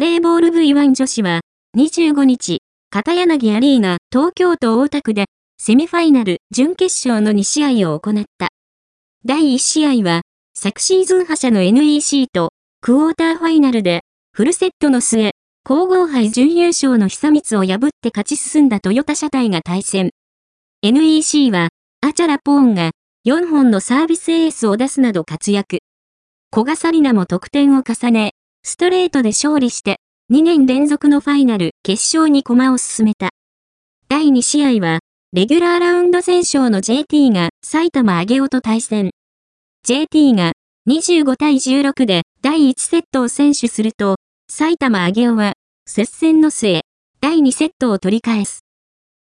レーボール V1 女子は、25日、片柳アリーナ、東京都大田区で、セミファイナル、準決勝の2試合を行った。第1試合は、昨シーズン覇者の NEC と、クォーターファイナルで、フルセットの末、皇后杯準優勝の久光を破って勝ち進んだトヨタ車体が対戦。NEC は、アチャラポーンが4本のサービスエースを出すなど活躍。小笠里奈も得点を重ね、ストレートで勝利して、2年連続のファイナル決勝に駒を進めた。第2試合は、レギュラーラウンド戦勝の JT が埼玉上げと対戦。JT が25対16で第1セットを先取すると、埼玉上げは接戦の末、第2セットを取り返す。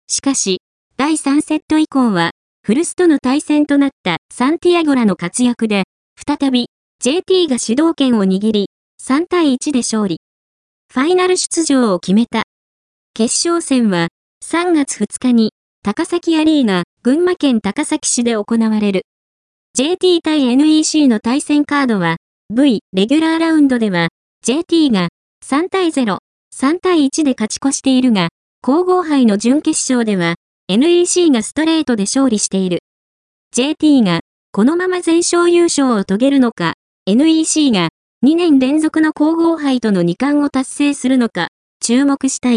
しかし、第3セット以降は、フルスとの対戦となったサンティアゴラの活躍で、再び JT が主導権を握り、3対1で勝利。ファイナル出場を決めた。決勝戦は3月2日に高崎アリーナ、群馬県高崎市で行われる。JT 対 NEC の対戦カードは V レギュラーラウンドでは JT が3対0、3対1で勝ち越しているが、皇后杯の準決勝では NEC がストレートで勝利している。JT がこのまま全勝優勝を遂げるのか、NEC が2年連続の皇后杯との2冠を達成するのか、注目したい。